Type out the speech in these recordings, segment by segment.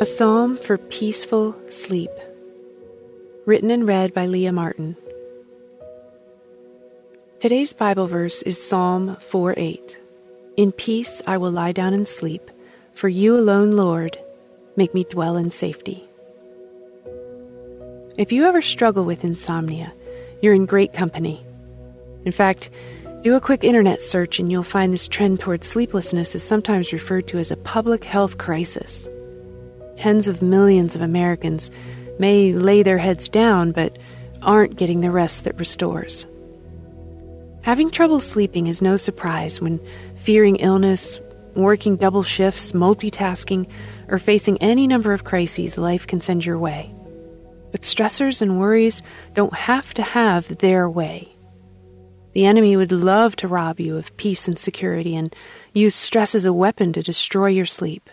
A Psalm for Peaceful Sleep. Written and read by Leah Martin. Today's Bible verse is Psalm 4 8. In peace I will lie down and sleep, for you alone, Lord, make me dwell in safety. If you ever struggle with insomnia, you're in great company. In fact, do a quick internet search and you'll find this trend toward sleeplessness is sometimes referred to as a public health crisis. Tens of millions of Americans may lay their heads down but aren't getting the rest that restores. Having trouble sleeping is no surprise when fearing illness, working double shifts, multitasking, or facing any number of crises life can send your way. But stressors and worries don't have to have their way. The enemy would love to rob you of peace and security and use stress as a weapon to destroy your sleep.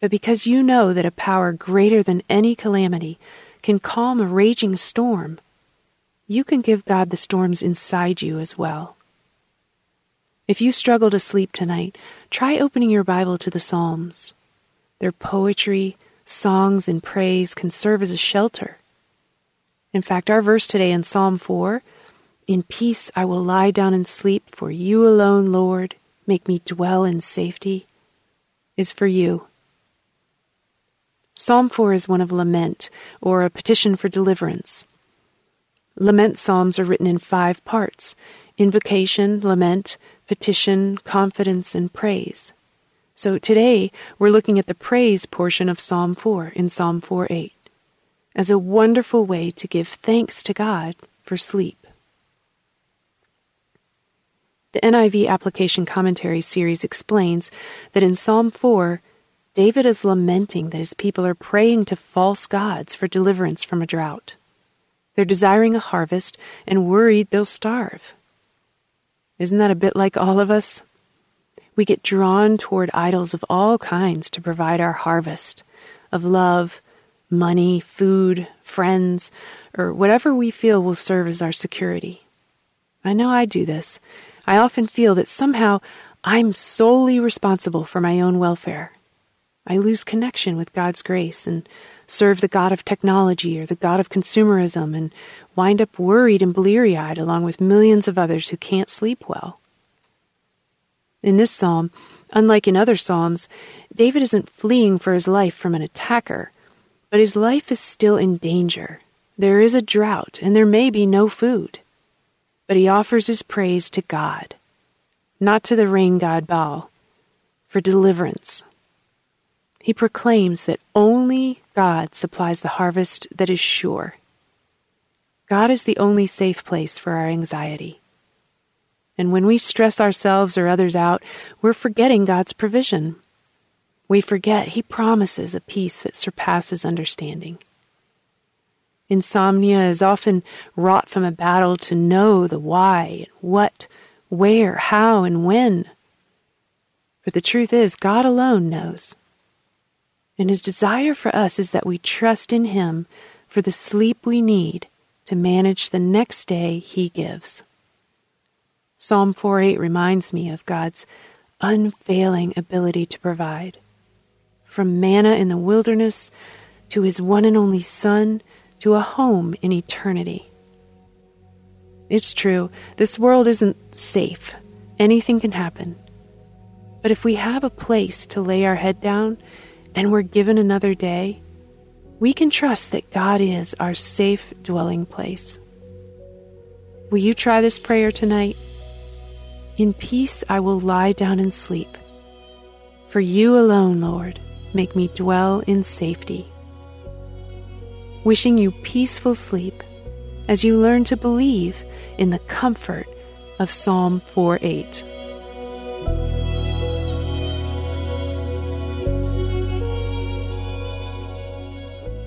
But because you know that a power greater than any calamity can calm a raging storm, you can give God the storms inside you as well. If you struggle to sleep tonight, try opening your Bible to the Psalms. Their poetry, songs, and praise can serve as a shelter. In fact, our verse today in Psalm 4 In peace I will lie down and sleep, for you alone, Lord, make me dwell in safety, is for you. Psalm 4 is one of lament, or a petition for deliverance. Lament psalms are written in five parts invocation, lament, petition, confidence, and praise. So today we're looking at the praise portion of Psalm 4 in Psalm 4 8 as a wonderful way to give thanks to God for sleep. The NIV Application Commentary series explains that in Psalm 4, David is lamenting that his people are praying to false gods for deliverance from a drought. They're desiring a harvest and worried they'll starve. Isn't that a bit like all of us? We get drawn toward idols of all kinds to provide our harvest of love, money, food, friends, or whatever we feel will serve as our security. I know I do this. I often feel that somehow I'm solely responsible for my own welfare. I lose connection with God's grace and serve the God of technology or the God of consumerism and wind up worried and bleary eyed along with millions of others who can't sleep well. In this psalm, unlike in other psalms, David isn't fleeing for his life from an attacker, but his life is still in danger. There is a drought, and there may be no food. But he offers his praise to God, not to the rain god Baal, for deliverance he proclaims that only God supplies the harvest that is sure. God is the only safe place for our anxiety. And when we stress ourselves or others out, we're forgetting God's provision. We forget He promises a peace that surpasses understanding. Insomnia is often wrought from a battle to know the why, what, where, how, and when. But the truth is, God alone knows. And his desire for us is that we trust in him for the sleep we need to manage the next day he gives. Psalm 4:8 reminds me of God's unfailing ability to provide. From manna in the wilderness to his one and only Son to a home in eternity. It's true, this world isn't safe. Anything can happen. But if we have a place to lay our head down and we're given another day, we can trust that God is our safe dwelling place. Will you try this prayer tonight? In peace I will lie down and sleep. For you alone, Lord, make me dwell in safety. Wishing you peaceful sleep as you learn to believe in the comfort of Psalm 4 8.